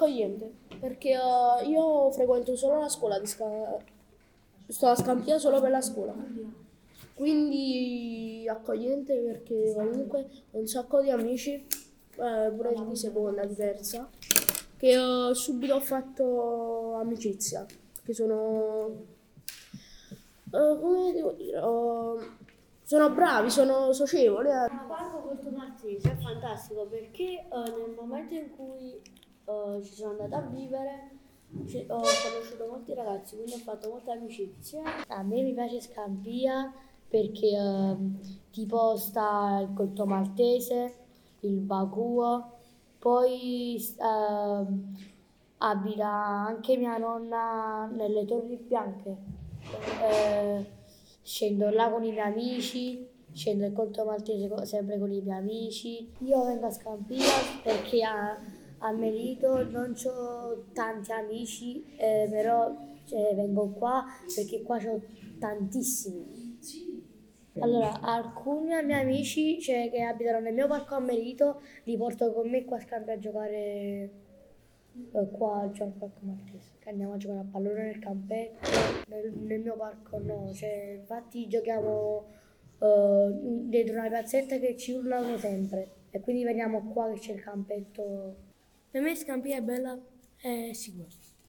accogliente, perché uh, io frequento solo la scuola, di Sca- sto a Scampia solo per la scuola. Quindi accogliente perché comunque ho un sacco di amici, eh, pure di seconda, diversa, che uh, subito ho fatto amicizia, che sono... Uh, come devo dire? Sono bravi, sono socievoli. Il parco Porto Maltese è fantastico perché nel momento in cui eh, ci sono andata a vivere ci- ho conosciuto molti ragazzi, quindi ho fatto molte amicizie. A me mi piace Scampia perché ehm, tipo sta il Corto Maltese, il Baguo, poi ehm, abita anche mia nonna nelle Torri Bianche. Eh, scendo là con i miei amici, scendo il Corto Maltese sempre con i miei amici. Io vengo a Scampia perché a, a Merito non ho tanti amici, eh, però cioè, vengo qua perché qua ho tantissimi. Allora, alcuni miei amici cioè, che abitano nel mio parco a Merito li porto con me qua a Scampia a giocare eh, qua al parco Maltese. Che andiamo a giocare a pallone nel campetto, nel, nel mio parco no, cioè, infatti giochiamo eh, dentro una piazzetta che ci urlano sempre e quindi veniamo qua che c'è il campetto. Per me Scampia è bella e sicura.